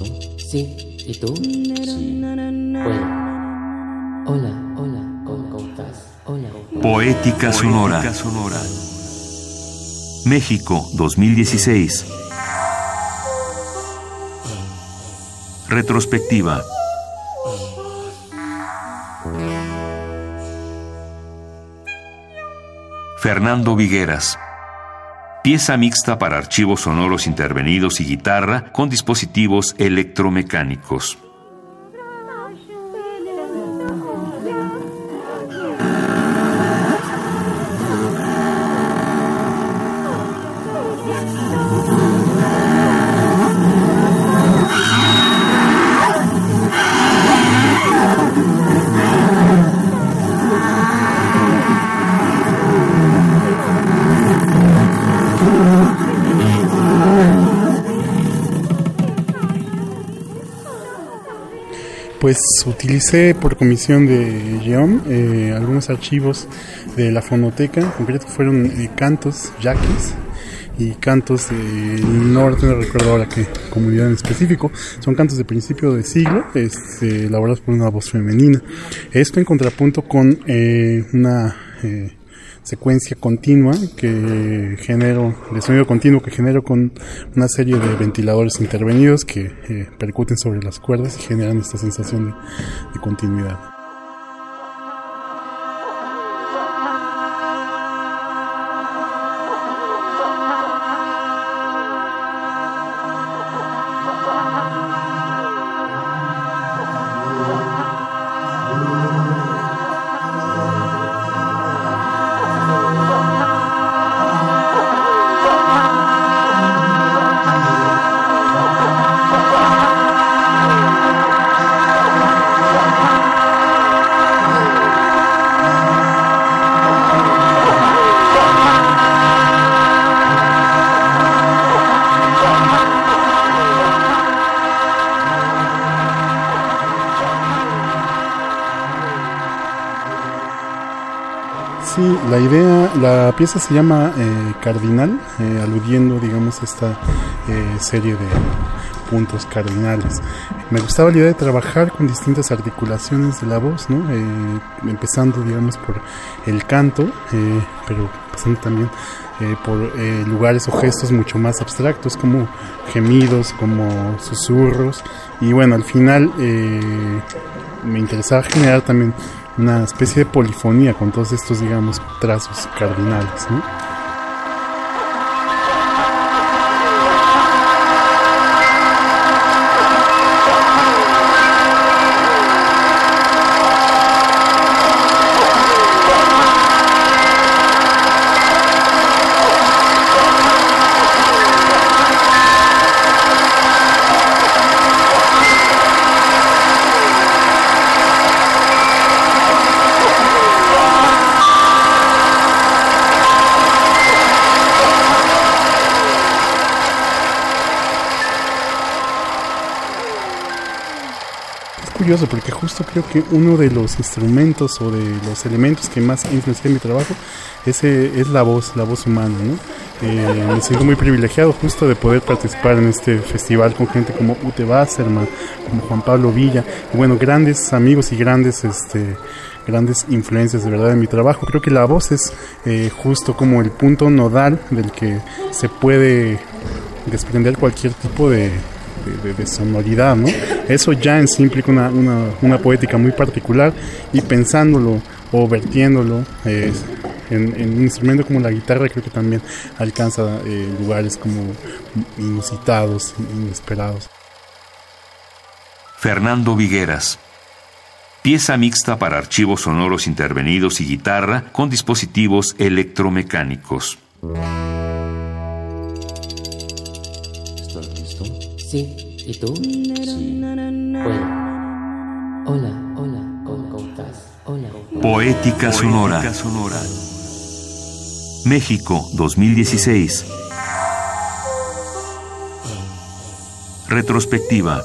listo? Sí. ¿Y tú? Sí. Bueno. Hola, hola, ¿cómo estás? Hola. Poética Sonora. México 2016. Retrospectiva. Fernando Vigueras. Pieza mixta para archivos sonoros intervenidos y guitarra con dispositivos electromecánicos. Pues utilicé por comisión de Geom eh, algunos archivos de la fonoteca, en concreto fueron eh, cantos, yaquis y cantos del norte, no recuerdo ahora qué comunidad en específico, son cantos de principio de siglo, este, elaborados por una voz femenina. Esto en contrapunto con eh, una secuencia continua que genero, de sonido continuo que genero con una serie de ventiladores intervenidos que eh, percuten sobre las cuerdas y generan esta sensación de, de continuidad. Sí, la idea, la pieza se llama eh, Cardinal, eh, aludiendo, digamos, a esta eh, serie de puntos cardinales. Me gustaba la idea de trabajar con distintas articulaciones de la voz, ¿no? empezando, digamos, por el canto, pero pasando también por lugares o gestos mucho más abstractos, como gemidos, como susurros, y bueno, al final me interesaba generar también una especie de polifonía con todos estos, digamos, trazos cardinales. ¿no? Curioso porque justo creo que uno de los instrumentos o de los elementos que más influencia en mi trabajo ese es la voz, la voz humana, ¿no? Eh, me siento muy privilegiado justo de poder participar en este festival con gente como Ute Wasserman, como Juan Pablo Villa, y bueno, grandes amigos y grandes, este, grandes influencias de verdad en mi trabajo. Creo que la voz es eh, justo como el punto nodal del que se puede desprender cualquier tipo de, de, sonoridad, ¿no? Eso ya en sí implica una, una, poética muy particular y pensándolo o vertiéndolo en, un instrumento como la guitarra creo que también alcanza eh, lugares como inusitados, inesperados. Fernando Vigueras. Pieza mixta para archivos sonoros intervenidos y guitarra con dispositivos electromecánicos. Sí. ¿Y tú? Sí. Bueno. Hola, hola, ¿cómo, estás? Hola. Poética Sonora. México 2016. Retrospectiva.